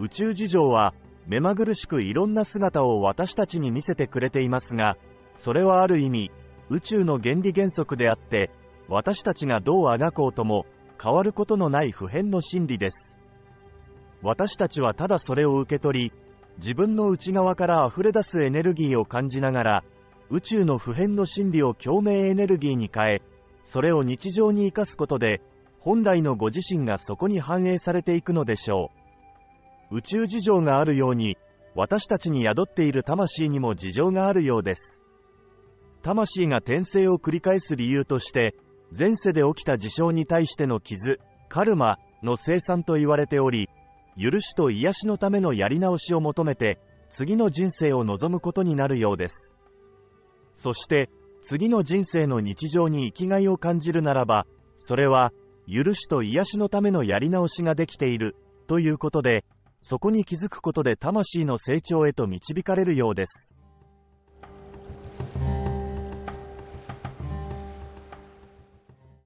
宇宙事情は目まぐるしくいろんな姿を私たちに見せてくれていますが、それはある意味、宇宙の原理原則であって、私たちがどうあがこうとも変わることのない普遍の真理です。私たちはただそれを受け取り、自分の内側から溢れ出すエネルギーを感じながら、宇宙の普遍の真理を共鳴エネルギーに変え、それを日常に生かすことで、本来のご自身がそこに反映されていくのでしょう。宇宙事情があるように、私たちに宿っている魂にも事情があるようです。魂が転生を繰り返す理由として、前世で起きた事象に対しての傷、カルマの生産と言われており、許しと癒しのためのやり直しを求めて、次の人生を望むことになるようです。そして、次の人生の日常に生きがいを感じるならば、それは、許しと癒しのためのやり直しができている、ということで、そこに気づくことで魂の成長へと導かれるようです。